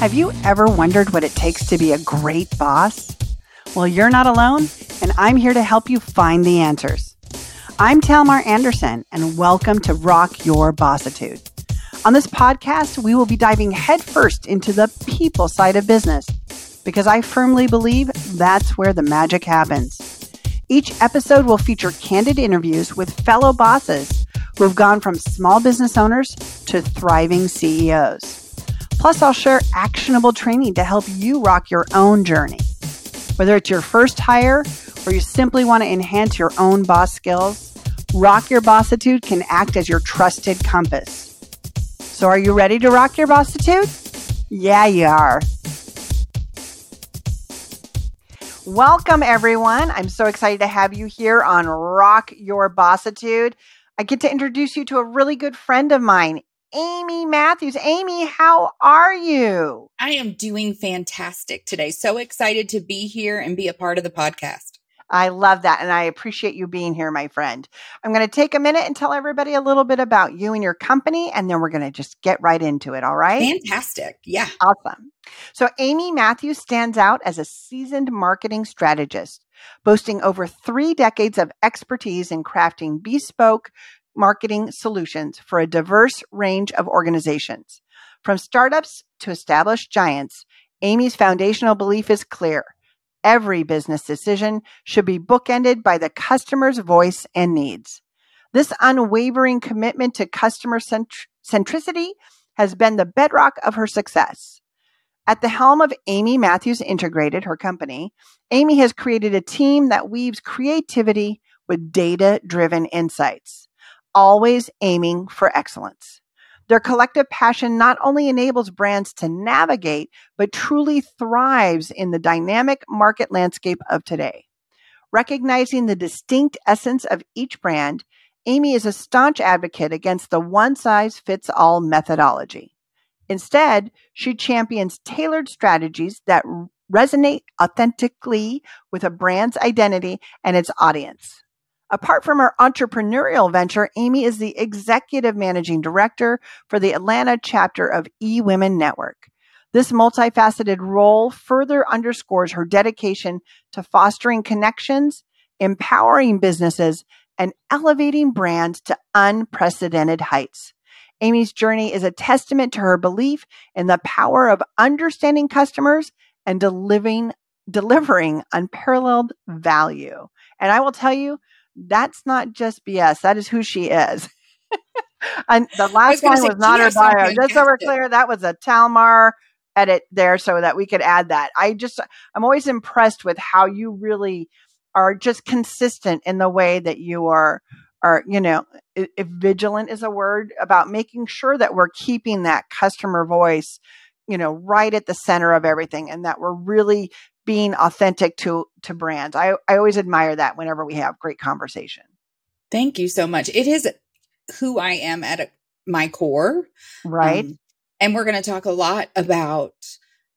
Have you ever wondered what it takes to be a great boss? Well, you're not alone, and I'm here to help you find the answers. I'm Talmar Anderson, and welcome to Rock Your Bossitude. On this podcast, we will be diving headfirst into the people side of business because I firmly believe that's where the magic happens. Each episode will feature candid interviews with fellow bosses who have gone from small business owners to thriving CEOs. Plus, I'll share actionable training to help you rock your own journey. Whether it's your first hire or you simply want to enhance your own boss skills, Rock Your Bossitude can act as your trusted compass. So, are you ready to rock your bossitude? Yeah, you are. Welcome, everyone. I'm so excited to have you here on Rock Your Bossitude. I get to introduce you to a really good friend of mine, Amy Matthews. Amy, how are you? I am doing fantastic today. So excited to be here and be a part of the podcast. I love that. And I appreciate you being here, my friend. I'm going to take a minute and tell everybody a little bit about you and your company, and then we're going to just get right into it. All right. Fantastic. Yeah. Awesome. So, Amy Matthews stands out as a seasoned marketing strategist, boasting over three decades of expertise in crafting bespoke marketing solutions for a diverse range of organizations. From startups to established giants, Amy's foundational belief is clear Every business decision should be bookended by the customer's voice and needs. This unwavering commitment to customer cent- centricity has been the bedrock of her success. At the helm of Amy Matthews Integrated, her company, Amy has created a team that weaves creativity with data driven insights, always aiming for excellence. Their collective passion not only enables brands to navigate, but truly thrives in the dynamic market landscape of today. Recognizing the distinct essence of each brand, Amy is a staunch advocate against the one size fits all methodology. Instead, she champions tailored strategies that resonate authentically with a brand's identity and its audience. Apart from her entrepreneurial venture, Amy is the executive managing director for the Atlanta chapter of E Women Network. This multifaceted role further underscores her dedication to fostering connections, empowering businesses, and elevating brands to unprecedented heights. Amy's journey is a testament to her belief in the power of understanding customers and delivering delivering unparalleled value. And I will tell you, that's not just BS. That is who she is. and the last one was not her bio. Just so we're clear, that was a Talmar edit there so that we could add that. I just, I'm always impressed with how you really are just consistent in the way that you are, are, you know, if vigilant is a word about making sure that we're keeping that customer voice, you know, right at the center of everything and that we're really being authentic to to brands. I, I always admire that whenever we have great conversation. Thank you so much. It is who I am at a, my core. Right. Um, and we're going to talk a lot about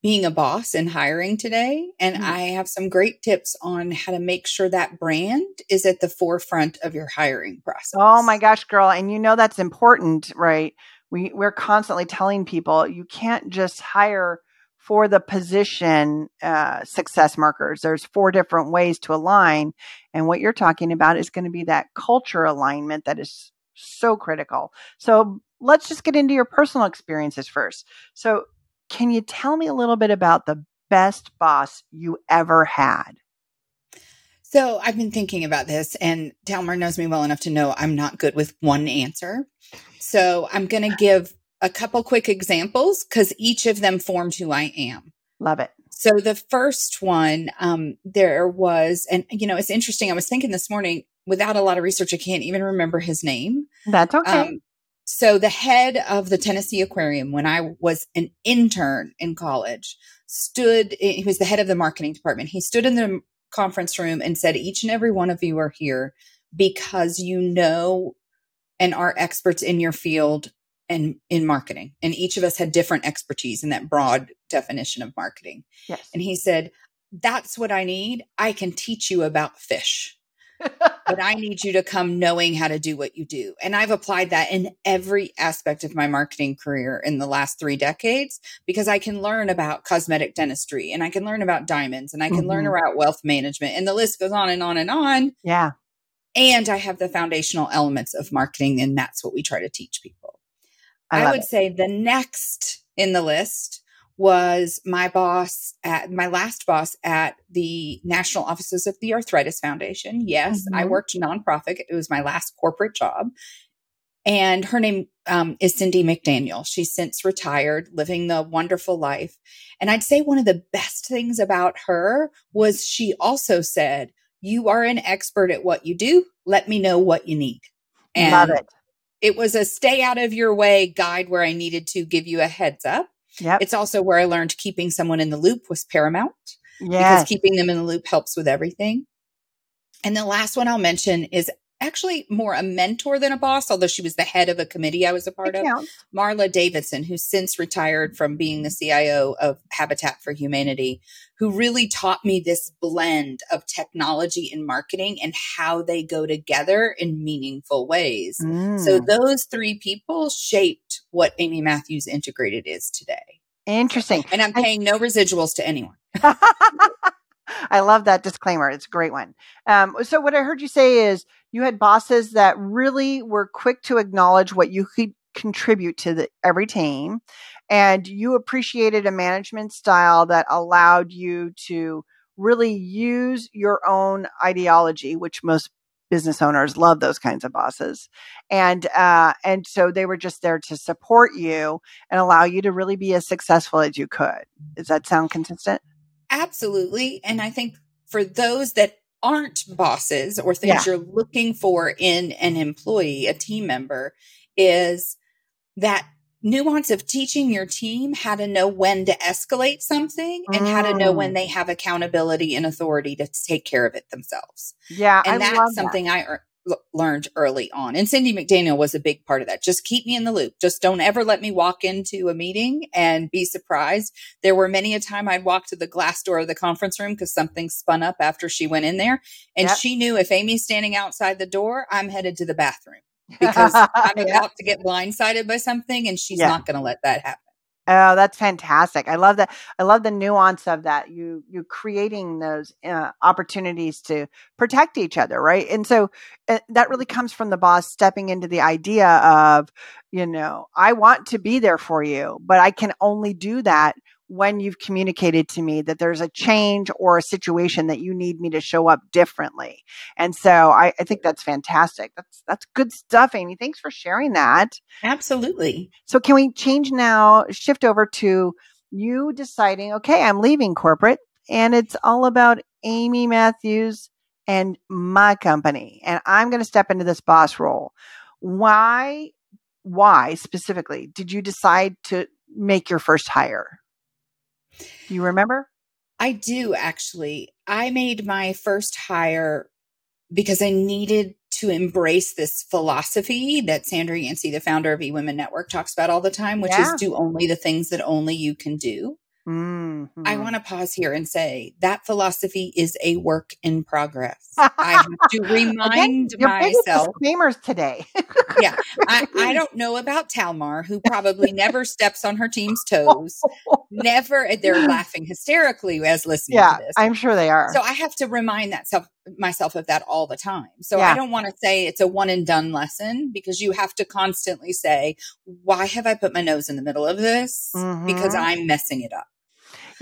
being a boss and hiring today. And mm-hmm. I have some great tips on how to make sure that brand is at the forefront of your hiring process. Oh my gosh, girl. And you know that's important, right? We we're constantly telling people you can't just hire for the position uh, success markers. There's four different ways to align. And what you're talking about is going to be that culture alignment that is so critical. So let's just get into your personal experiences first. So, can you tell me a little bit about the best boss you ever had? So, I've been thinking about this, and Talmar knows me well enough to know I'm not good with one answer. So, I'm going to give a couple quick examples because each of them formed who I am. Love it. So the first one, um, there was, and you know, it's interesting. I was thinking this morning, without a lot of research, I can't even remember his name. That's okay. Um, so the head of the Tennessee Aquarium, when I was an intern in college, stood. He was the head of the marketing department. He stood in the conference room and said, "Each and every one of you are here because you know and are experts in your field and in marketing. And each of us had different expertise in that broad definition of marketing. Yes. And he said, That's what I need. I can teach you about fish. but I need you to come knowing how to do what you do. And I've applied that in every aspect of my marketing career in the last three decades because I can learn about cosmetic dentistry and I can learn about diamonds and I can mm-hmm. learn about wealth management and the list goes on and on and on. Yeah. And I have the foundational elements of marketing and that's what we try to teach people. I, I would it. say the next in the list was my boss at my last boss at the national offices of the arthritis foundation. Yes mm-hmm. i worked nonprofit. It was my last corporate job. And her name um, is cindy mcdaniel. She's since retired living the wonderful life. And i'd say one of the best things about her was she also said you are an expert at what you do. Let me know what you need. And Love it. It was a stay out of your way guide where i needed to give you a heads up Yep. It's also where I learned keeping someone in the loop was paramount. Yes. Because keeping them in the loop helps with everything. And the last one I'll mention is actually more a mentor than a boss, although she was the head of a committee I was a part of. Marla Davidson, who's since retired from being the CIO of Habitat for Humanity, who really taught me this blend of technology and marketing and how they go together in meaningful ways. Mm. So those three people shaped what Amy Matthews Integrated is today. Interesting. And I'm paying I- no residuals to anyone. I love that disclaimer. It's a great one. Um, so, what I heard you say is you had bosses that really were quick to acknowledge what you could contribute to the, every team, and you appreciated a management style that allowed you to really use your own ideology, which most business owners love those kinds of bosses and uh, and so they were just there to support you and allow you to really be as successful as you could does that sound consistent Absolutely. And I think for those that aren't bosses or things yeah. you're looking for in an employee, a team member, is that nuance of teaching your team how to know when to escalate something and how to know when mm. they have accountability and authority to take care of it themselves. Yeah. And I that's something that. I learned early on. And Cindy McDaniel was a big part of that. Just keep me in the loop. Just don't ever let me walk into a meeting and be surprised. There were many a time I'd walk to the glass door of the conference room because something spun up after she went in there. And yep. she knew if Amy's standing outside the door, I'm headed to the bathroom because I'm about to get blindsided by something and she's yeah. not going to let that happen. Oh, that's fantastic! I love that. I love the nuance of that. You you creating those uh, opportunities to protect each other, right? And so uh, that really comes from the boss stepping into the idea of, you know, I want to be there for you, but I can only do that when you've communicated to me that there's a change or a situation that you need me to show up differently. And so I, I, think that's fantastic. That's that's good stuff, Amy. Thanks for sharing that. Absolutely. So can we change now, shift over to you deciding, okay, I'm leaving corporate and it's all about Amy Matthews and my company. And I'm going to step into this boss role. Why why specifically did you decide to make your first hire? You remember? I do actually. I made my first hire because I needed to embrace this philosophy that Sandra Yancey, the founder of eWomen Network, talks about all the time, which yeah. is do only the things that only you can do. Mm-hmm. I want to pause here and say that philosophy is a work in progress. I have to remind Again, myself. Disclaimers today. yeah, I, I, don't know about Talmar, who probably never steps on her team's toes. never, they're laughing hysterically as listening yeah, to this. I'm sure they are. So I have to remind that self myself of that all the time. So yeah. I don't want to say it's a one and done lesson because you have to constantly say, "Why have I put my nose in the middle of this?" Mm-hmm. Because I'm messing it up.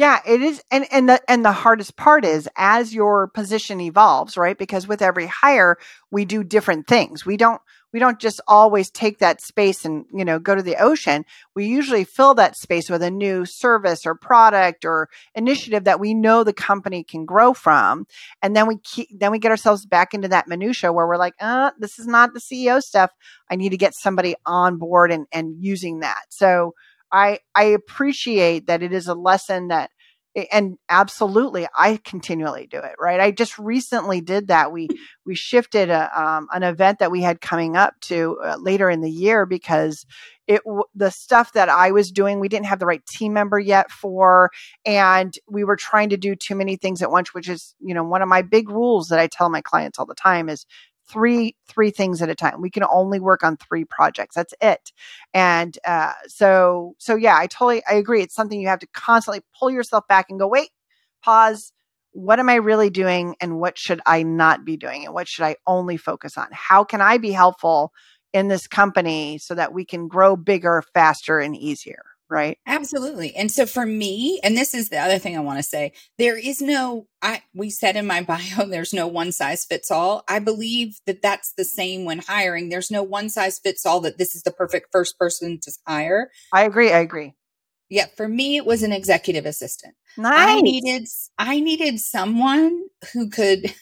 Yeah, it is and and the and the hardest part is as your position evolves, right? Because with every hire, we do different things. We don't we don't just always take that space and, you know, go to the ocean. We usually fill that space with a new service or product or initiative that we know the company can grow from. And then we keep then we get ourselves back into that minutia where we're like, "Uh, this is not the CEO stuff. I need to get somebody on board and and using that." So, I I appreciate that it is a lesson that and absolutely i continually do it right? I just recently did that. We we shifted a, um, an event that we had coming up to uh, later in the year because it the stuff that i was doing we didn't have the right team member yet for and we were trying to do too many things at once which is you know one of my big rules that i tell my clients all the time is three three things at a time. We can only work on three projects. That's it. And uh, so so yeah, I totally I agree. It's something you have to constantly pull yourself back and go, wait, pause. What am I really doing, and what should I not be doing, and what should I only focus on? How can I be helpful in this company so that we can grow bigger, faster, and easier? Right? Absolutely. And so for me, and this is the other thing I want to say, there is no I we said in my bio there's no one size fits all. I believe that that's the same when hiring. There's no one size fits all that this is the perfect first person to hire. I agree. I agree. Yeah, for me it was an executive assistant. Nice. I needed I needed someone who could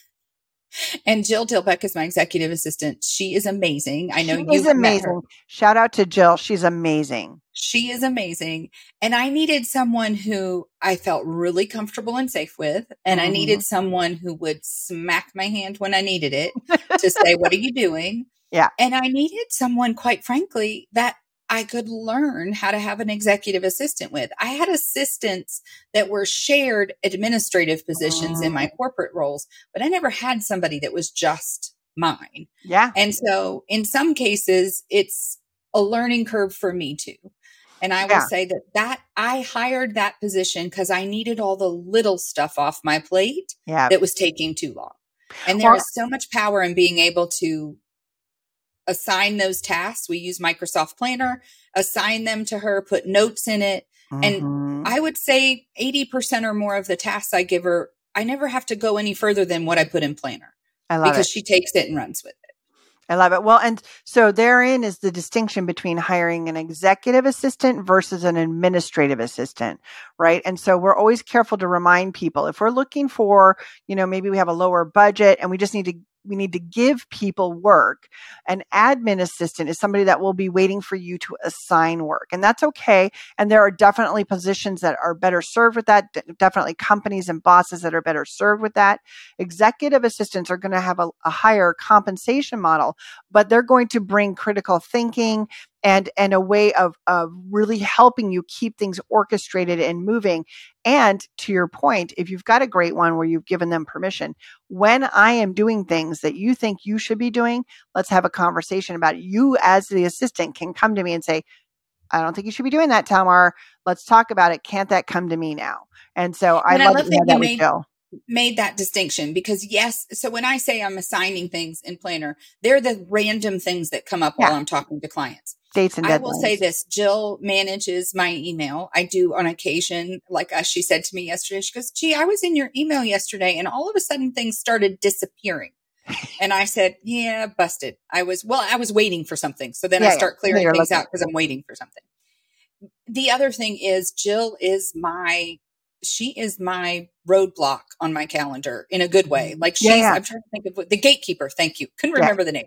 and Jill Dilbeck is my executive assistant. She is amazing. I know she you amazing. Shout out to Jill. She's amazing. She is amazing. And I needed someone who I felt really comfortable and safe with. And mm-hmm. I needed someone who would smack my hand when I needed it to say, What are you doing? Yeah. And I needed someone, quite frankly, that I could learn how to have an executive assistant with. I had assistants that were shared administrative positions in my oh. corporate roles, but I never had somebody that was just mine. Yeah. And so in some cases, it's a learning curve for me too. And I will yeah. say that that I hired that position because I needed all the little stuff off my plate yeah. that was taking too long. And there is so much power in being able to assign those tasks. We use Microsoft Planner, assign them to her, put notes in it. Mm-hmm. And I would say 80% or more of the tasks I give her, I never have to go any further than what I put in Planner. I love because it. she takes it and runs with it. I love it. Well, and so therein is the distinction between hiring an executive assistant versus an administrative assistant, right? And so we're always careful to remind people if we're looking for, you know, maybe we have a lower budget and we just need to we need to give people work. An admin assistant is somebody that will be waiting for you to assign work, and that's okay. And there are definitely positions that are better served with that, definitely companies and bosses that are better served with that. Executive assistants are going to have a, a higher compensation model, but they're going to bring critical thinking and and a way of of really helping you keep things orchestrated and moving and to your point if you've got a great one where you've given them permission when i am doing things that you think you should be doing let's have a conversation about it you as the assistant can come to me and say I don't think you should be doing that, Talmar. Let's talk about it. Can't that come to me now? And so I, love, I love that you made, Jill made that distinction because yes so when i say i'm assigning things in planner they're the random things that come up yeah. while i'm talking to clients dates and deadlines. I will say this Jill manages my email. I do on occasion, like as she said to me yesterday, she goes, Gee, I was in your email yesterday and all of a sudden things started disappearing. and I said, Yeah, busted. I was, well, I was waiting for something. So then yeah, I start clearing yeah. things out because I'm waiting for something. The other thing is Jill is my she is my roadblock on my calendar in a good way. Mm-hmm. Like she's, yeah, yeah. I'm trying to think of what, the gatekeeper. Thank you. Couldn't remember yeah. the name.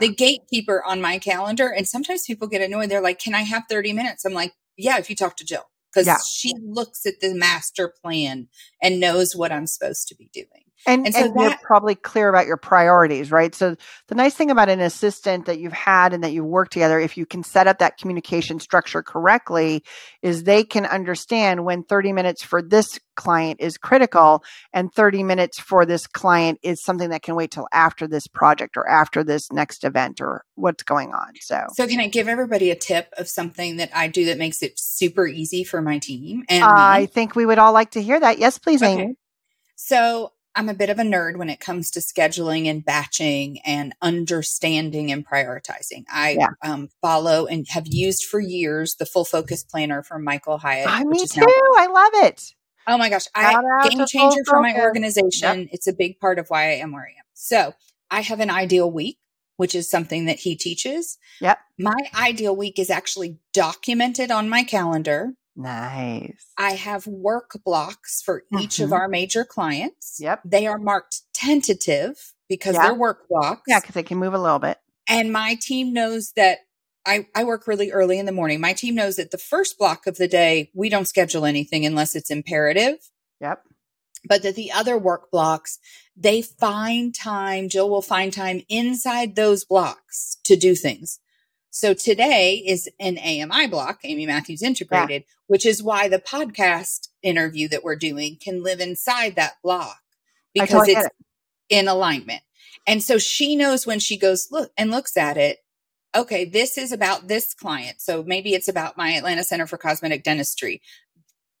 The gatekeeper on my calendar. And sometimes people get annoyed. They're like, can I have 30 minutes? I'm like, yeah, if you talk to Jill, because she looks at the master plan and knows what I'm supposed to be doing. And, and, so and that, you're probably clear about your priorities, right? So the nice thing about an assistant that you've had and that you've worked together, if you can set up that communication structure correctly, is they can understand when 30 minutes for this client is critical and 30 minutes for this client is something that can wait till after this project or after this next event or what's going on. So So can I give everybody a tip of something that I do that makes it super easy for my team? And I think we would all like to hear that. Yes, please, okay. Amy. So I'm a bit of a nerd when it comes to scheduling and batching and understanding and prioritizing. I yeah. um, follow and have used for years the full focus planner from Michael Hyatt. I, me too. Now- I love it. Oh my gosh. I game changer for my organization. Yep. It's a big part of why I am where I am. So I have an ideal week, which is something that he teaches. Yep. My ideal week is actually documented on my calendar. Nice. I have work blocks for each mm-hmm. of our major clients. Yep. They are marked tentative because yep. they're work blocks. Yeah, because they can move a little bit. And my team knows that I, I work really early in the morning. My team knows that the first block of the day, we don't schedule anything unless it's imperative. Yep. But that the other work blocks, they find time, Jill will find time inside those blocks to do things. So today is an AMI block, Amy Matthews Integrated, yeah. which is why the podcast interview that we're doing can live inside that block because it's it. in alignment. And so she knows when she goes look and looks at it, okay, this is about this client. So maybe it's about my Atlanta Center for Cosmetic Dentistry.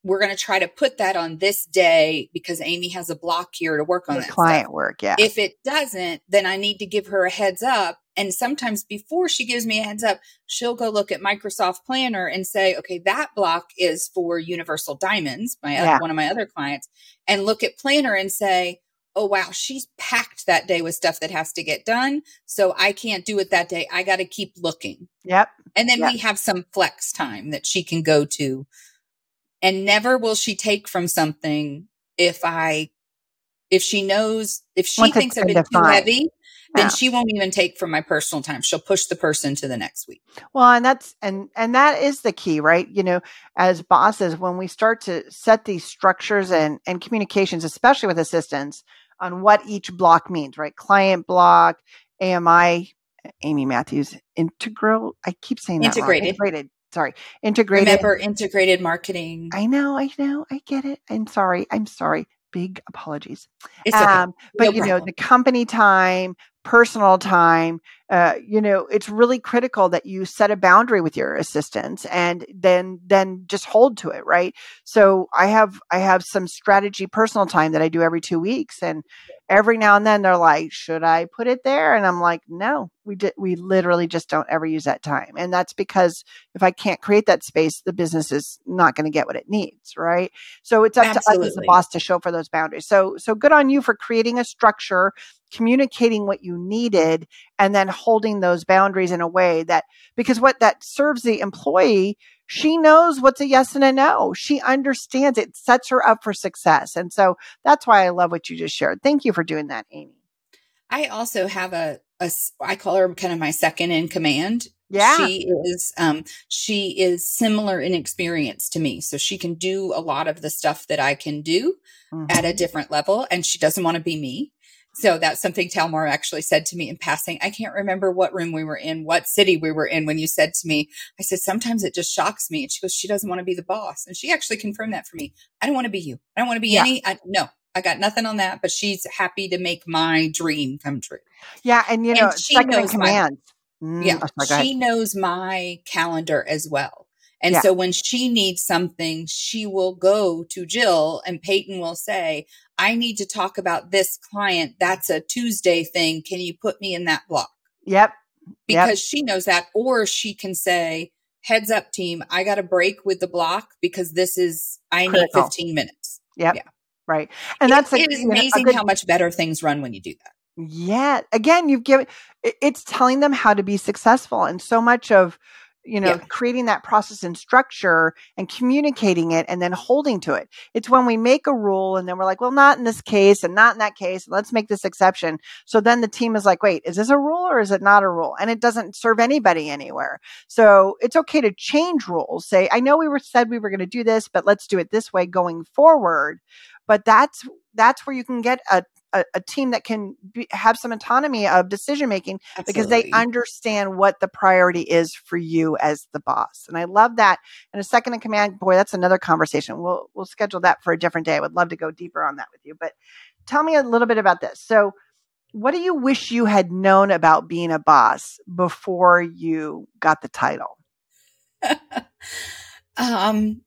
We're going to try to put that on this day because Amy has a block here to work on The that client stuff. work, yeah. If it doesn't, then I need to give her a heads up. And sometimes before she gives me a heads up, she'll go look at Microsoft Planner and say, okay, that block is for Universal Diamonds, my Yeah. one of my other clients, and look at Planner and say, oh wow, she's packed that day with stuff that has to get done. So I can't do it that day. I got to keep looking. yep. And then Yeah. we have some flex time that she can go to. And never will she take from something if I, if she knows, if she Once thinks I've been been too heavy, then Yeah. she won't even take from my personal time. She'll push the person to the next week. Well, and that's and and that is the key, right? You know, as bosses, when we start to set these structures and and communications, especially with assistants, on what each block means, right? Client block, AMI, Amy Matthews, integral. I keep saying that wrong. Integrated. Sorry, integrated. Remember integrated marketing. I know, I know, I get it. I'm sorry. I'm sorry. Big apologies. It's okay. Um, but No you know, the company time, personal time, uh, you know, it's really critical that you set a boundary with your assistants and then then just hold to it, right? So I have I have some strategy personal time that I do every two weeks, and every now and then they're like, "Should I put it there?" And I'm like, "No, we did. We literally just don't ever use that time, and that's because if I can't create that space, the business is not going to get what it needs, right? So it's up to us as the boss to show for those boundaries. So so good on you for creating a structure, communicating what you needed, and then holding those boundaries in a way that because what that serves the employee, she knows what's a yes and a no. She understands it, sets her up for success. And so that's why I love what you just shared. Thank you for doing that, Amy. I also have a, a I call her kind of my second in command. Yeah. She is um she is similar in experience to me. So she can do a lot of the stuff that I can do Mhm. at a different level and she doesn't want to be me. So that's something Talmar actually said to me in passing. I can't remember what room we were in, what city we were in when you said to me, I said, sometimes it just shocks me. And she goes, she doesn't want to be the boss. And she actually confirmed that for me. I don't want to be you. I don't want to be Yeah. any, I, no, I got nothing on that, but she's happy to make my dream come true. yeah. And you and know, she second in knows my- command. Mm, Yeah. sorry, she knows my calendar as well. And Yeah. so when she needs something, she will go to Jill and Peyton will say, I need to talk about this client. That's a Tuesday thing. Can you put me in that block? Yep. Because she knows that. Or she can say, heads up team, I got a break with the block because this is, I need 15 minutes. Yep. Yeah. Right. And that's it, a, it is you know, a amazing good- how much better things run when you do that. Yeah. Again, you've given it's telling them how to be successful. And so much of, you know, Yeah. creating that process and structure and communicating it and then holding to it. It's when we make a rule and then we're like, well, not in this case and not in that case. Let's make this exception. So then the team is like, wait, is this a rule or is it not a rule? And it doesn't serve anybody anywhere. So it's okay to change rules. Say, I know we were said we were going to do this, but let's do it this way going forward. But that's that's where you can get a a, a team that can be, have some autonomy of decision making because they understand what the priority is for you as the boss. And I love that. And a second in command, boy, that's another conversation. We'll we'll schedule that for a different day. I would love to go deeper on that with you. But tell me a little bit about this. So, what do you wish you had known about being a boss before you got the title? um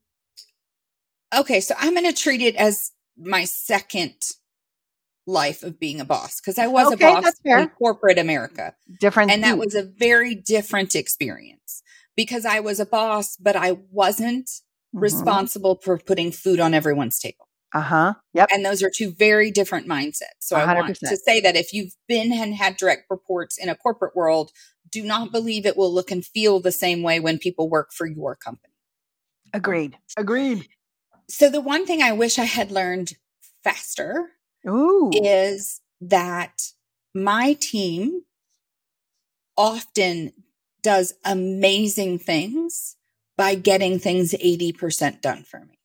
okay so i'm going to treat it as my second life of being a boss because i was Okay, a boss in corporate america Different and that was a very different experience because i was a boss but i wasn't Mhm. responsible for putting food on everyone's table Uh-huh. Yep. and those are two very different mindsets so i want to say that if you've been and had direct reports in a corporate world do not believe it will look and feel the same way when people work for your company Agreed. Agreed. So the one thing I wish I had learned faster Ooh. is that my team often does amazing things by getting things 80% done for me.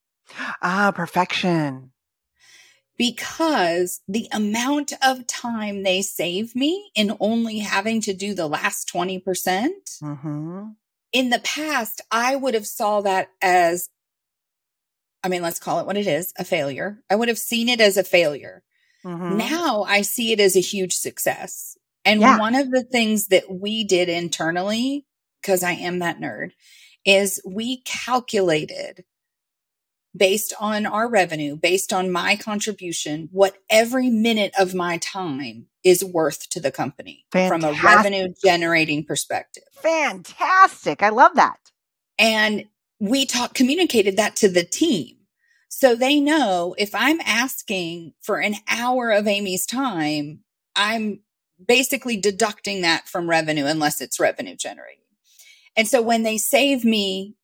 Ah, perfection. Because the amount of time they save me in only having to do the last 20%, Mm-hmm. in the past, I would have saw that as, I mean, let's call it what it is, a failure. I would have seen it as a failure. Mhm. Now I see it as a huge success. And Yeah. one of the things that we did internally, because I am that nerd, is we calculated based on our revenue, based on my contribution, what every minute of my time is worth to the company from a revenue generating perspective. Fantastic. I love that. And we talk, communicated that to the team. So they know if I'm asking for an hour of Amy's time, I'm basically deducting that from revenue unless it's revenue generating. And so when they save me,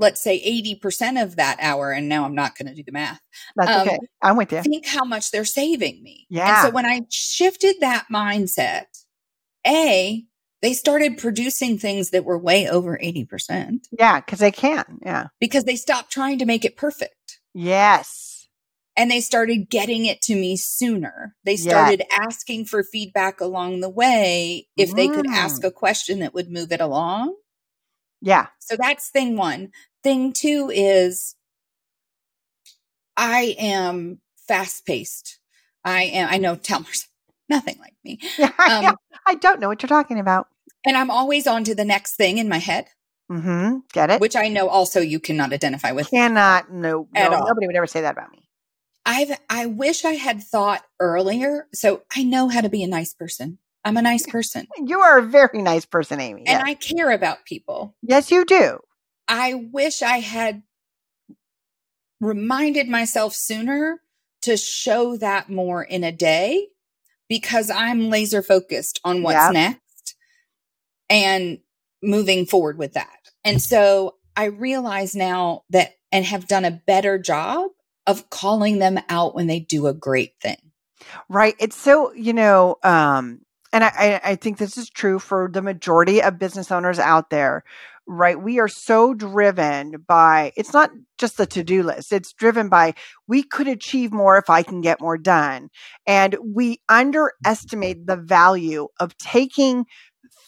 let's say 80% of that hour, and now I'm not going to do the math, That's Um, okay. I'm with you. think how much they're saving me. And Yeah. so when I shifted that mindset, A, they started producing things that were way over 80% Yeah, because they can. Yeah. because they stopped trying to make it perfect Yes. and they started getting it to me sooner. They Yes. started asking for feedback along the way if they could Mm. ask a question that would move it along. Yeah. So that's thing one. Thing two is I am fast paced. I am, I know Talmar's nothing like me. Um, I don't know what you're talking about. and I'm always on to the next thing in my head, Mm-hmm. Get it? which I know also you cannot identify with. Cannot. No. At no all. nobody would ever say that about me. I've, I wish I had thought earlier. So I know how to be a nice person. I'm a nice person You are a very nice person, Amy. and Yes, I care about people. yes you do. I wish I had reminded myself sooner to show that more in a day because I'm laser focused on what's Yep. next and moving forward with that. And so I realize now that and have done a better job of calling them out when they do a great thing. Right. It's so, you know, um, and I, I, I think this is true for the majority of business owners out there, right? We are so driven by, it's not just the to do list, it's driven by, we could achieve more if I can get more done. And we underestimate the value of taking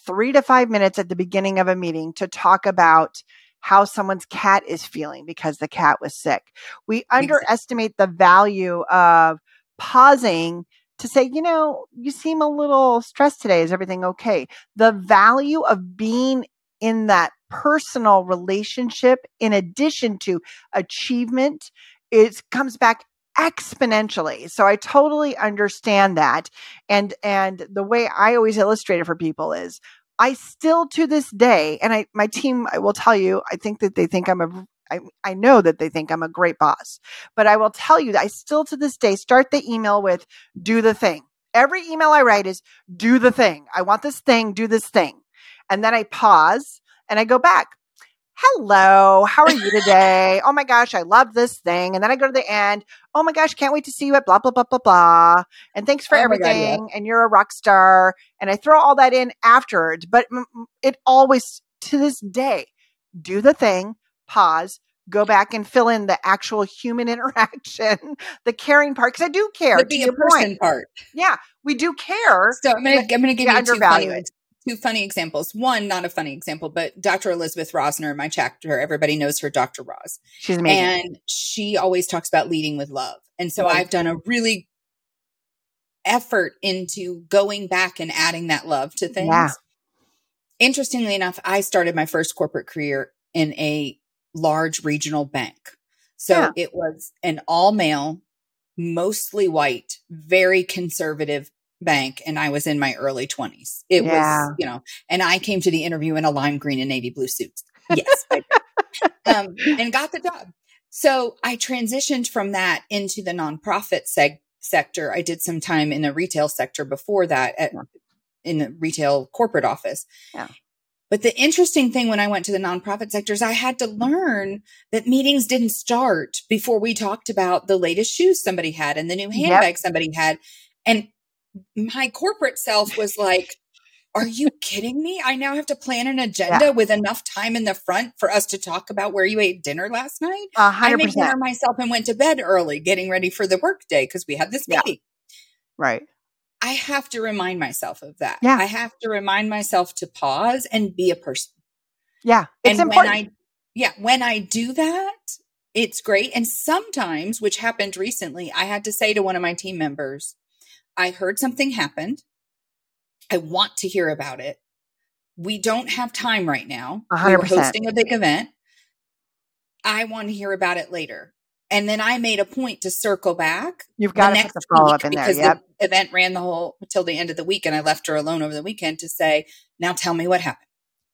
three to five minutes at the beginning of a meeting to talk about how someone's cat is feeling because the cat was sick. We underestimate the value of pausing to say, you know, you seem a little stressed today. Is everything okay? The value of being in that personal relationship in addition to achievement it comes back exponentially so i totally understand that and and the way i always illustrate it for people is i still to this day and i my team i will tell you i think that they think i'm a I, I know that they think I'm a great boss, but I will tell you that I still to this day start the email with do the thing. Every email I write is do the thing. I want this thing, do this thing. And then I pause and I go back. Hello, how are you today? oh my gosh, I love this thing. And then I go to the end. Oh my gosh, can't wait to see you at blah, blah, blah, blah, blah. And thanks for Oh my God, everything. And you're a rock star. And I throw all that in afterwards. But it always, to this day, do the thing, pause, go back and fill in the actual human interaction, the caring part. Because I do care. The to be a person point. part. Yeah, we do care. So I'm gonna I'm gonna give you two undervalue funny, it. Two funny examples. One, not a funny example, but Dr. Elizabeth Rosner, my chapter, everybody knows her, Dr. Ros. She's amazing. and she always talks about leading with love. And so Right. I've done a really effort into going back and adding that love to things. Yeah. Interestingly enough, I started my first corporate career in a large regional bank. So Yeah. it was an all male, mostly white, very conservative bank. And I was in my early 20s. It Yeah. was, you know, and I came to the interview in a lime green and navy blue suit. Yes. Um, and got the job. So I transitioned from that into the nonprofit seg- sector. I did some time in the retail sector before that at, in the retail corporate office. Yeah. But the interesting thing when I went to the nonprofit sector is I had to learn that meetings didn't start before we talked about the latest shoes somebody had and the new Yep. handbag somebody had. And my corporate self was like, are you kidding me? I now have to plan an agenda with enough time in the front for us to talk about where you ate dinner last night. A I hundred made dinner myself and went to bed early, getting ready for the workday because we had this Yeah. meeting. Right. I have to remind myself of that. Yeah. I have to remind myself to pause and be a person. Yeah. It's and important. when I, yeah, when I do that, it's great. And sometimes, which happened recently, I had to say to one of my team members, I heard something happened. I want to hear about it. We don't have time right now. 100%. We were hosting a big event. I want to hear about it later. And then I made a point to circle back. You've got to put the follow up in there. Because Yep. the event ran the whole till the end of the week, and I left her alone over the weekend to say, "Now tell me what happened."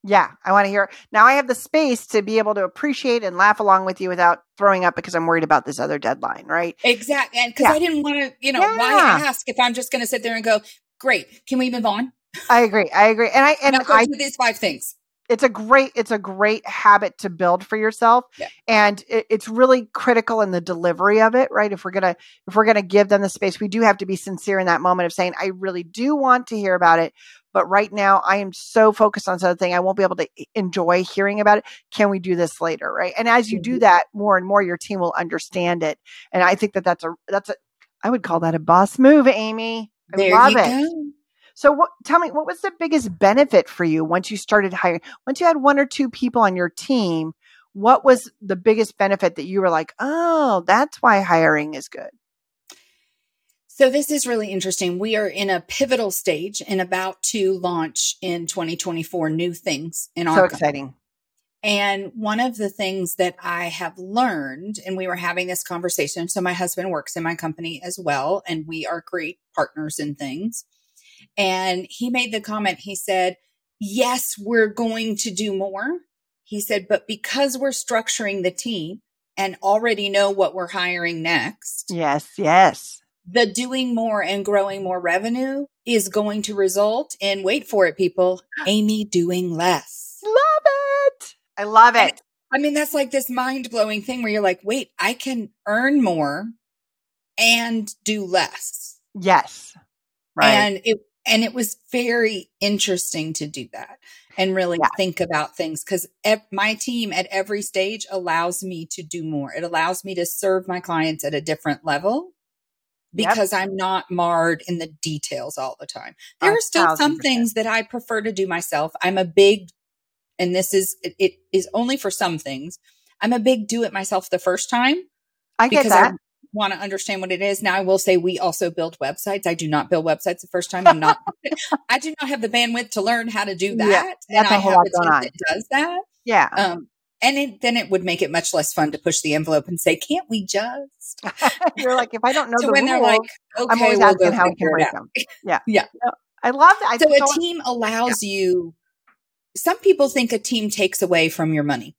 Yeah, I want to hear. Now I have the space to be able to appreciate and laugh along with you without throwing up because I'm worried about this other deadline, right? Exactly, and because Yeah. I didn't want to, you know, Yeah. why ask if I'm just going to sit there and go, "Great, can we move on?" I agree. I agree. And I and now go I do these five things. It's a great it's a great habit to build for yourself Yeah. and it, it's really critical in the delivery of it right if we're gonna if we're gonna give them the space we do have to be sincere in that moment of saying i really do want to hear about it but right now i am so focused on something i won't be able to enjoy hearing about it can we do this later right and as you do Mhm. that more and more your team will understand it and i think that that's a that's a i would call that a boss move amy i There love you it go. So what tell me what was the biggest benefit for you once you started hiring once you had one or two people on your team what was the biggest benefit that you were like oh that's why hiring is good So this is really interesting. We are in a pivotal stage and about to launch in 2024 new things in our so company. exciting And one of the things that I have learned, and we were having this conversation. So my husband works in my company as well, and we are great partners in things. And he made the comment, he said, Yes, we're going to do more. He said, but because we're structuring the team and already know what we're hiring next, yes yes the doing more and growing more revenue is going to result in, wait for it, people, Amy doing less. love it i love And it I mean, that's like this mind blowing thing where you're like, wait, I can earn more and do less. yes right And it, and it was very interesting to do that and really Yeah. think about things because my team at every stage allows me to do more. It allows me to serve my clients at a different level Yep. because I'm not marred in the details all the time. There are still some things that I prefer to do myself. I'm a big, and this is, it, it is only for some things. I'm a big do it myself the first time i get that I want to understand what it is. Now I will say we also build websites. I do not build websites the first time. I'm not, I do not have the bandwidth to learn how to do Yeah, that. and that's a I whole have lot a team that does that. yeah Um, and it, then it would make it much less fun to push the envelope and say, can't we just? you're like if i don't know so the when rules they're like, i'm okay, always we'll go asking how we can break them yeah Yeah. No, i love that I So a team allows you, some people think a team takes away from your money.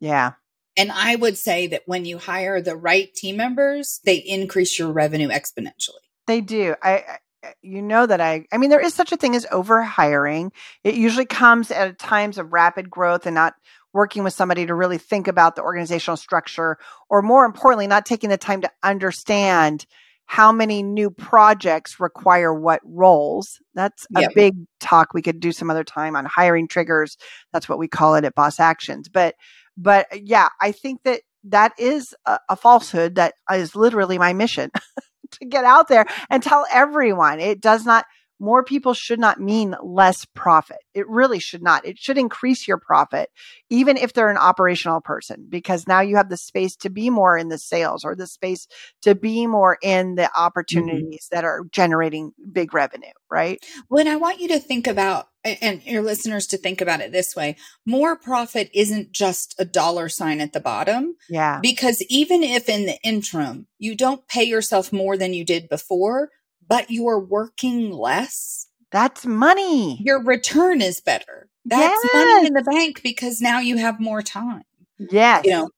yeah And I would say that when you hire the right team members, they increase your revenue exponentially. They do. I, I you know that I I mean there is such a thing as over hiring. It usually comes at times of rapid growth and not working with somebody to really think about the organizational structure or more importantly not taking the time to understand how many new projects require what roles. That's a Yep. big talk we could do some other time on hiring triggers. That's what we call it at Boss Actions. But but uh, yeah, I think that that is a, a falsehood that is literally my mission to get out there and tell everyone. It does not more people should not mean less profit. It really should not. It should increase your profit even if they're an operational person because now you have the space to be more in the sales or the space to be more in the mm-hmm. opportunities that are generating big revenue right? When I want you to think about, and your listeners to think about it this way. More profit isn't just a dollar sign at the bottom. yeah. Because even if in the interim you don't pay yourself more than you did before, but you're working less, that's money your return is better. That's money in the bank because now you have more time. yes You know,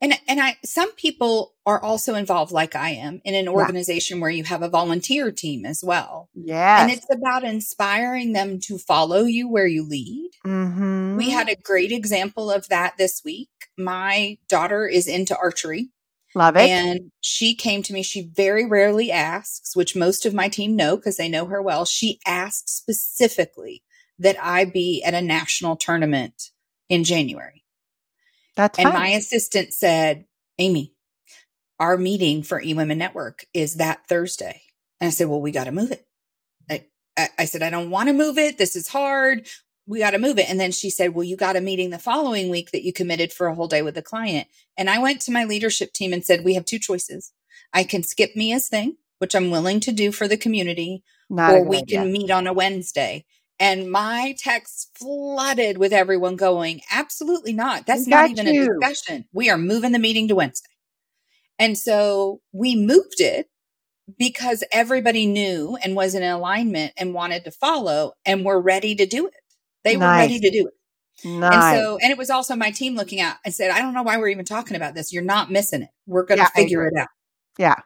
and and I some people are also involved, like I am, in an organization where you have a volunteer team as well. Yeah. And it's about inspiring them to follow you where you lead. mm-hmm. We had a great example of that this week. My daughter is into archery love it and she came to me. She very rarely asks, which most of my team know because they know her well. She asked specifically that I be at a national tournament in January. that's And fine. my assistant said, Amy, our meeting for eWomen Network is that Thursday. And I said, well, we got to move it. I, I, I said, I don't want to move it. This is hard. We got to move it. And then she said, well, you got a meeting the following week that you committed for a whole day with the client. And I went to my leadership team and said, we have two choices. I can skip Mia's thing which I'm willing to do for the community, Not or we idea. can meet on a Wednesday. And my text flooded with everyone going, absolutely not. That's We not even you." a discussion. We are moving the meeting to Wednesday. And so we moved it because everybody knew and was in alignment and wanted to follow and were ready to do it. They were ready to do it. Nice. And so, and it was also my team looking out and said, I don't know why we're even talking about this. You're not missing it. We're going to Yeah, figure it out. Yeah.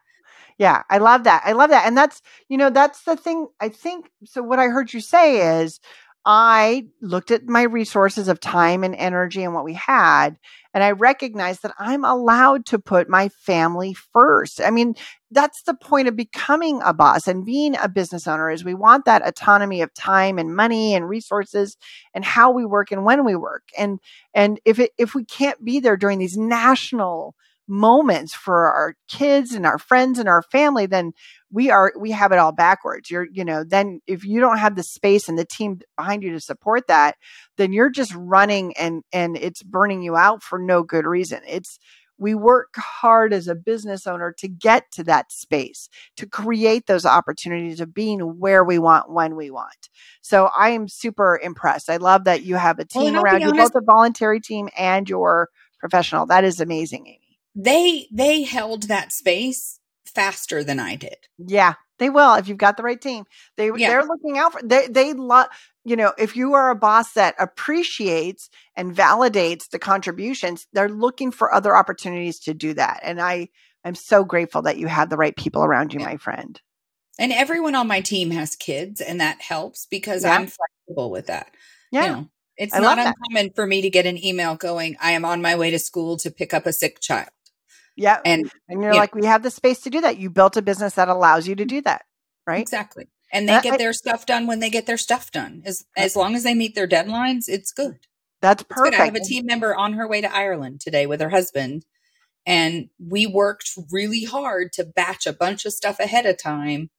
Yeah. I love that. I love that. And that's, you know, that's the thing. I think so. What I heard you say is I looked at my resources of time and energy and what we had, and I recognized that I'm allowed to put my family first. I mean, that's the point of becoming a boss and being a business owner is we want that autonomy of time and money and resources and how we work and when we work. And and if it if we can't be there during these national moments for our kids and our friends and our family then we are we have it all backwards. You're you know then if you don't have the space and the team behind you to support that then you're just running and and it's burning you out for no good reason. It's we work hard as a business owner to get to that space to create those opportunities of being where we want when we want. So i am super impressed. I love that you have a team and around you honest- both a voluntary team and your professional. That is amazing amy They, they held that space faster than I did. Yeah, they will if you've got the right team. They Yeah. they're looking out for they they love you know if you are a boss that appreciates and validates the contributions, they're looking for other opportunities to do that. And I I'm so grateful that you have the right people around you, Yeah. my friend. And everyone on my team has kids, and that helps because Yeah. I'm flexible with that. Yeah, You know, it's I not love that. uncommon for me to get an email going, I am on my way to school to pick up a sick child. Yeah. And And you're yeah. like, we have the space to do that. You built a business that allows you to do that, right? exactly. And they Uh, get I- their stuff done when they get their stuff done. As as long as they meet their deadlines, it's good. That's It's good. perfect. I have a team member on her way to Ireland today with her husband. And we worked really hard to batch a bunch of stuff ahead of time.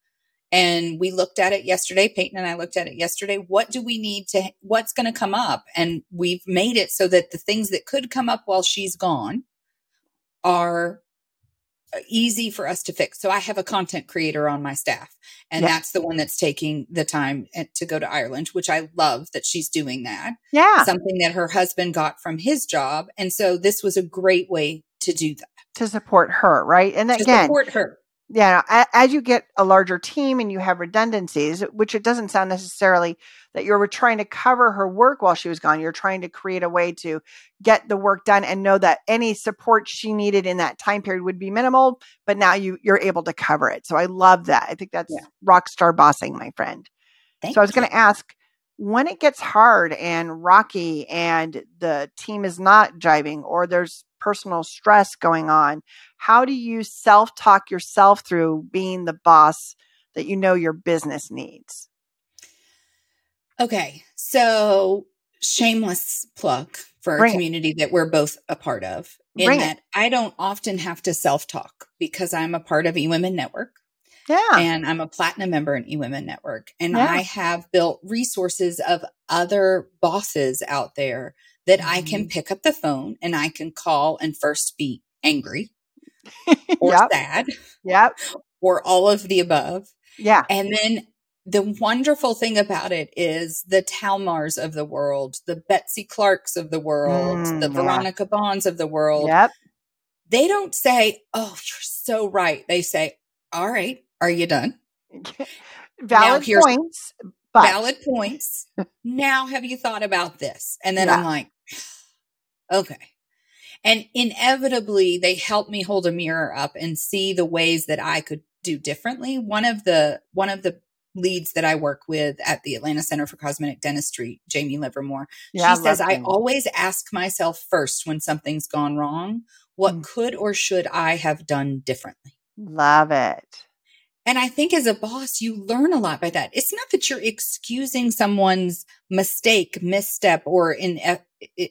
And we looked at it yesterday. Peyton and I looked at it yesterday. What do we need to, what's going to come up? And we've made it so that the things that could come up while she's gone are uh, easy for us to fix. So I have a content creator on my staff, and Yeah. that's the one that's taking the time uh, to go to Ireland, which I love that she's doing that yeah, something that her husband got from his job. And so this was a great way to do that. to support her, right? And To again, support her. Yeah as you get a larger team and you have redundancies which it doesn't sound necessarily that you're trying to cover her work while she was gone you're trying to create a way to get the work done and know that any support she needed in that time period would be minimal but now you you're able to cover it. So i love that. I think that's Yeah. rock star bossing my friend. Thank so i was going to ask when it gets hard and rocky and the team is not jiving or there's personal stress going on how do you self-talk yourself through being the boss that you know your business needs Okay. So shameless plug for Bring a it. community that we're both a part of in Bring it. that I don't often have to self talk because I'm a part of eWomen Network yeah and I'm a platinum member in eWomen Network. And Yeah. I have built resources of other bosses out there that I Mm-hmm. can pick up the phone and I can call and first be angry or yep sad yep or all of the above. yeah And then the wonderful thing about it is the Talmars of the world, the Betsy Clarks of the world, Mm, the yeah. Veronica Bonds of the world, yep they don't say, Oh, you're so right. They say, All right, are you done? valid points but Valid points. now have you thought about this? And then Yeah. I'm like, Okay. And inevitably, they help me hold a mirror up and see the ways that I could do differently. One of the one of the leads that I work with at the Atlanta Center for Cosmetic Dentistry, Jamie Livermore, yeah, she says, I always ask myself first when something's gone wrong, what Mm. could or should I have done differently? love it And I think as a boss, you learn a lot by that. It's not that you're excusing someone's mistake, misstep, or in,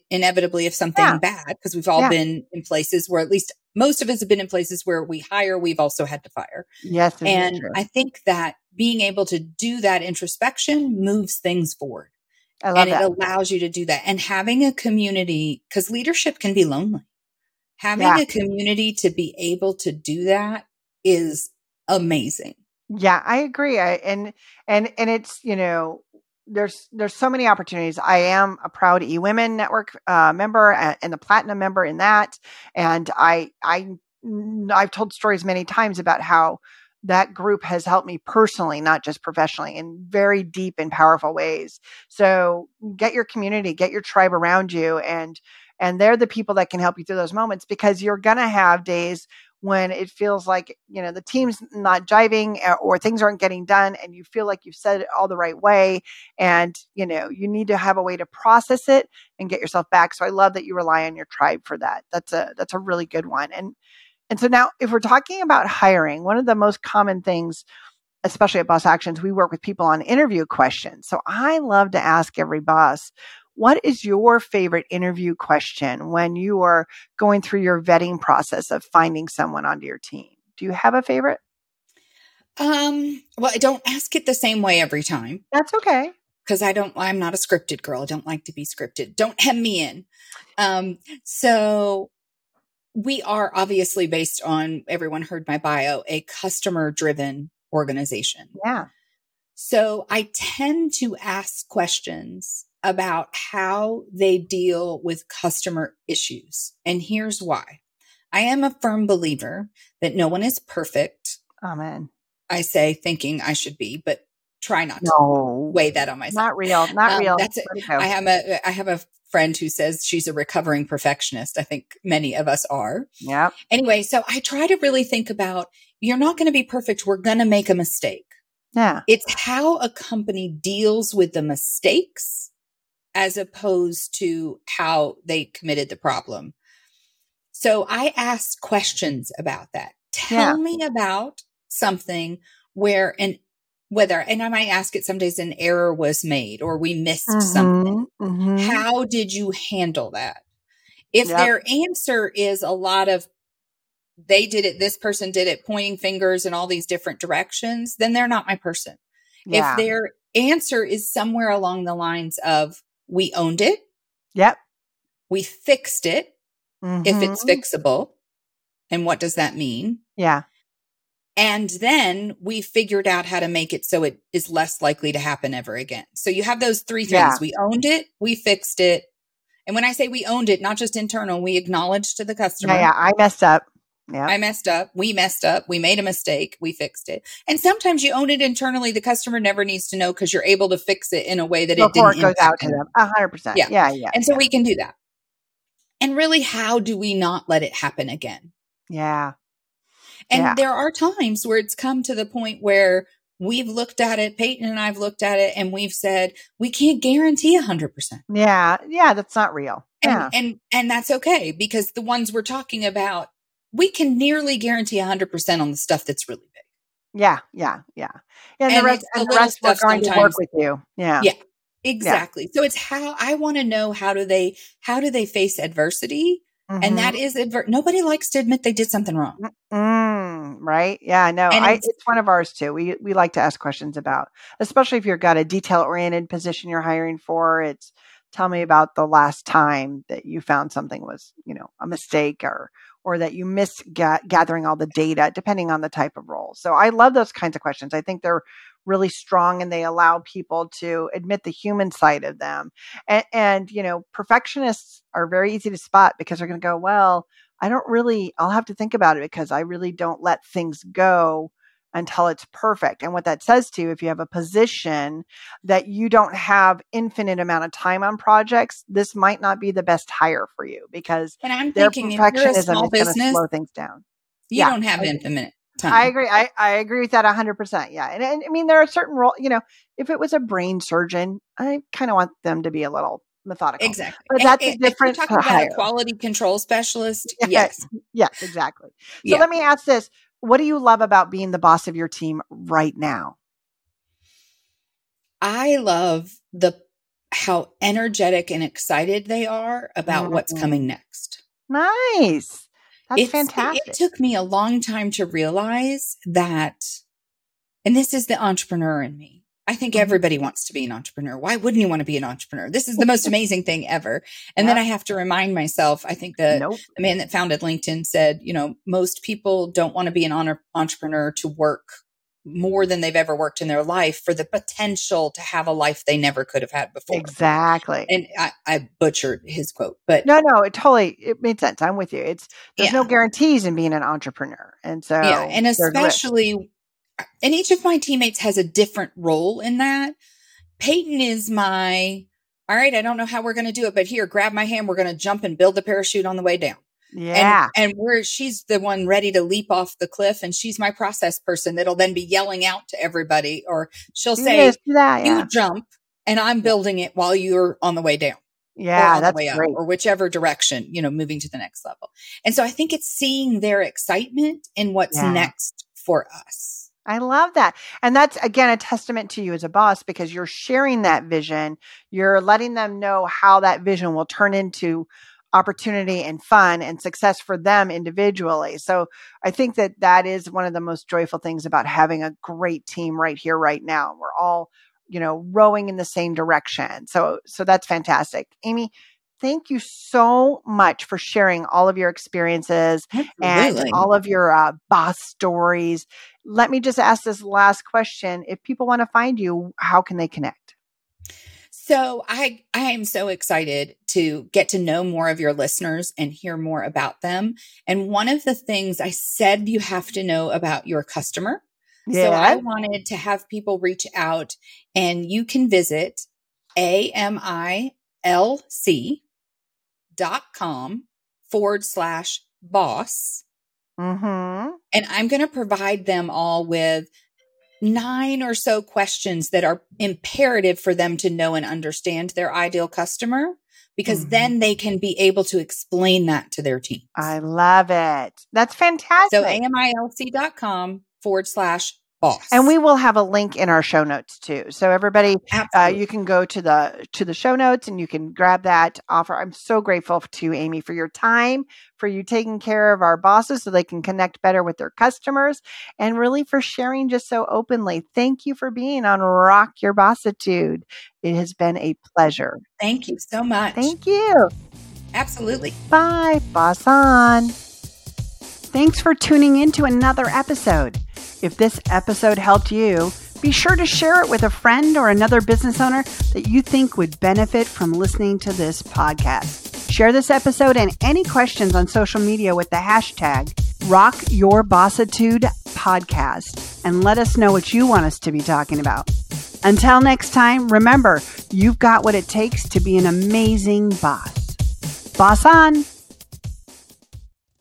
inevitably if something Yeah. bad, because we've all Yeah. been in places where at least most of us have been in places where we hire, we've also had to fire. yes And. I think that being able to do that introspection moves things forward I love and that it allows you to do that. And having a community, because leadership can be lonely. Having Yeah. a community to be able to do that is amazing. Yeah, I agree. I, and and and it's you know there's there's so many opportunities. I am a proud eWomen Network uh, member and, and the platinum member in that, and I I I've told stories many times about how that group has helped me personally, not just professionally, in very deep and powerful ways. So get your community, get your tribe around you, and and they're the people that can help you through those moments because you're gonna have days when it feels like you know the team's not jiving or things aren't getting done and you feel like you've said it all the right way and you know you need to have a way to process it and get yourself back. So i love that you rely on your tribe for that. That's a that's a really good one. And and so now if we're talking about hiring one of the most common things especially at boss actions we work with people on interview questions. So i love to ask every boss what is your favorite interview question when you are going through your vetting process of finding someone onto your team? Do you have a favorite? Um, well, I don't ask it the same way every time. That's okay. Because I don't, I'm not a scripted girl. I don't like to be scripted. Don't hem me in. Um, so we are obviously based on everyone heard my bio, a customer driven organization. Yeah. So I tend to ask questions about how they deal with customer issues. And here's why. I am a firm believer that no one is perfect. Amen. I say thinking I should be, but try not no. to weigh that on myself. Not real. Not um, real. That's it. I have a I have a friend who says she's a recovering perfectionist. I think many of us are. Yeah. Anyway, so I try to really think about you're not going to be perfect. We're going to make a mistake. Yeah. It's how a company deals with the mistakes as opposed to how they committed the problem. So I asked questions about that. Tell yeah. me about something where an whether and I might ask it some days an error was made or we missed mm-hmm, something. Mm-hmm. How did you handle that? If yep. their answer is a lot of they did it, this person did it, pointing fingers in all these different directions, then they're not my person. Yeah. If their answer is somewhere along the lines of we owned it. Yep. We fixed it mm-hmm. if it's mm-hmm. fixable. And what does that mean? Yeah. And then we figured out how to make it so it is less likely to happen ever again. So you have those three things. Yeah. We owned it, we fixed it. And when I say we owned it, not just internal, we acknowledged to the customer. Yeah, yeah I messed up. Yeah. I messed up. We messed up. We made a mistake. We fixed it. And sometimes you own it internally. The customer never needs to know because you're able to fix it in a way that Before it didn't it goes out to them. A hundred percent. Yeah. Yeah. Yeah. And so yeah. we can do that. And really, how do we not let it happen again? Yeah. And yeah. there are times where it's come to the point where we've looked at it, Peyton and I've looked at it, and we've said, we can't guarantee a hundred percent. Yeah. Yeah. That's not real. And, yeah. and and that's okay because the ones we're talking about we can nearly guarantee 100% on the stuff that's really big. Yeah, yeah, yeah. And, and the rest, and the rest we're going to work with you. Yeah. Yeah. Exactly. Yeah. So it's how I want to know how do they how do they face adversity? Mm-hmm. And that is adver- nobody likes to admit they did something wrong. Mm, right? Yeah, no. I, it's, it's, one of ours too. We we like to ask questions about, especially if you've got a detail oriented position you're hiring for. It's tell me about the last time that you found something was you know a mistake or or that you miss ga- gathering all the data, depending on the type of role. So I love those kinds of questions. I think they're really strong and they allow people to admit the human side of them. And, and you know, perfectionists are very easy to spot because they're going to go, well, I don't really, I'll have to think about it because I really don't let things go until it's perfect. And what that says to you, if you have a position that you don't have infinite amount of time on projects, this might not be the best hire for you because and I'm their thinking perfectionism is going to slow things down. You yeah. don't have infinite time. I agree. I, I agree with that hundred percent. Yeah. And, and I mean, there are certain role, you know, if it was a brain surgeon, I kind of want them to be a little methodical. Exactly. But that's and, a different talking about a quality control specialist. Yes. yes, exactly. So yeah. let me ask this what do you love about being the boss of your team right now? I love the how energetic and excited they are about mm-hmm. what's coming next. Nice. That's it's, fantastic. It took me a long time to realize that, and this is the entrepreneur in me. I think mm-hmm. everybody wants to be an entrepreneur. Why wouldn't you want to be an entrepreneur? This is the most amazing thing ever. And yeah. then I have to remind myself, I think the, nope. the man that founded LinkedIn said, you know, most people don't want to be an entrepreneur to work more than they've ever worked in their life for the potential to have a life they never could have had before. Exactly. And I, I butchered his quote, but no, no, it totally it made sense. I'm with you. It's there's Yeah. no guarantees in being an entrepreneur, and so yeah, and especially, and each of my teammates has a different role in that. Peyton is my, all right, I don't know how we're going to do it, but here, grab my hand. We're going to jump and build the parachute on the way down. yeah, And, and where she's the one ready to leap off the cliff and she's my process person that'll then be yelling out to everybody or she'll say, do that, you jump and I'm building it while you're on the way down yeah, that's way up great. or whichever direction, you know, moving to the next level. And so I think it's seeing their excitement in what's Yeah. next for us. I love that. And that's again a testament to you as a boss because you're sharing that vision. You're letting them know how that vision will turn into opportunity and fun and success for them individually. So I think that that is one of the most joyful things about having a great team right here, right now. We're all, you know, rowing in the same direction. So, so that's fantastic. Amy, thank you so much for sharing all of your experiences and all of your uh, boss stories. Let me just ask this last question. If people want to find you, how can they connect? So I I am so excited to get to know more of your listeners and hear more about them. And one of the things I said you have to know about your customer. Yeah. So I wanted to have people reach out and you can visit amilc.com forward slash boss. mm-hmm. And I'm going to provide them all with nine or so questions that are imperative for them to know and understand their ideal customer because Mhm. then they can be able to explain that to their team. I love it. That's fantastic. So amilc.com forward slash boss. and we will have a link in our show notes too. So everybody, uh, you can go to the to the show notes and you can grab that offer. I'm so grateful to Amy for your time, for you taking care of our bosses so they can connect better with their customers, and really for sharing just so openly. Thank you for being on Rock Your Bossitude. It has been a pleasure. Thank you so much. Thank you. Absolutely. Bye, boss on. Thanks for tuning in to another episode. If this episode helped you, be sure to share it with a friend or another business owner that you think would benefit from listening to this podcast. Share this episode and any questions on social media with the hashtag Rock Your Bossitude Podcast and let us know what you want us to be talking about. Until next time, remember, you've got what it takes to be an amazing boss. Boss on!